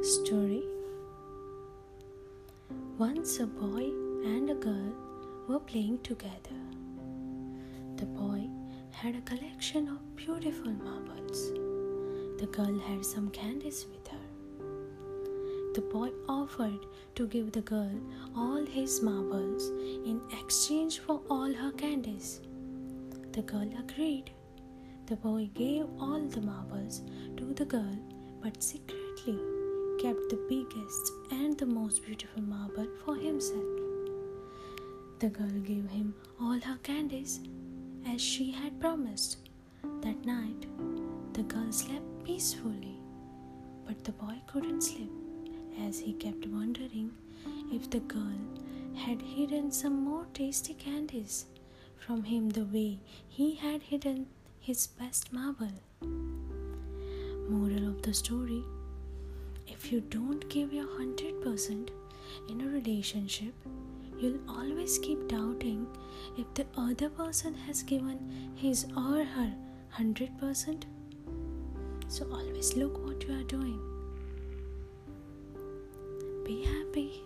Story Once a boy and a girl were playing together. The boy had a collection of beautiful marbles. The girl had some candies with her. The boy offered to give the girl all his marbles in exchange for all her candies. The girl agreed. The boy gave all the marbles to the girl but secretly kept the biggest and the most beautiful marble for himself. The girl gave him all her candies as she had promised. That night, the girl slept peacefully, but the boy couldn't sleep as he kept wondering if the girl had hidden some more tasty candies from him the way he had hidden his best marble. Moral of the story If you don't give your 100% in a relationship, you'll always keep doubting if the other person has given his or her 100%. So always look what you are doing. Be happy.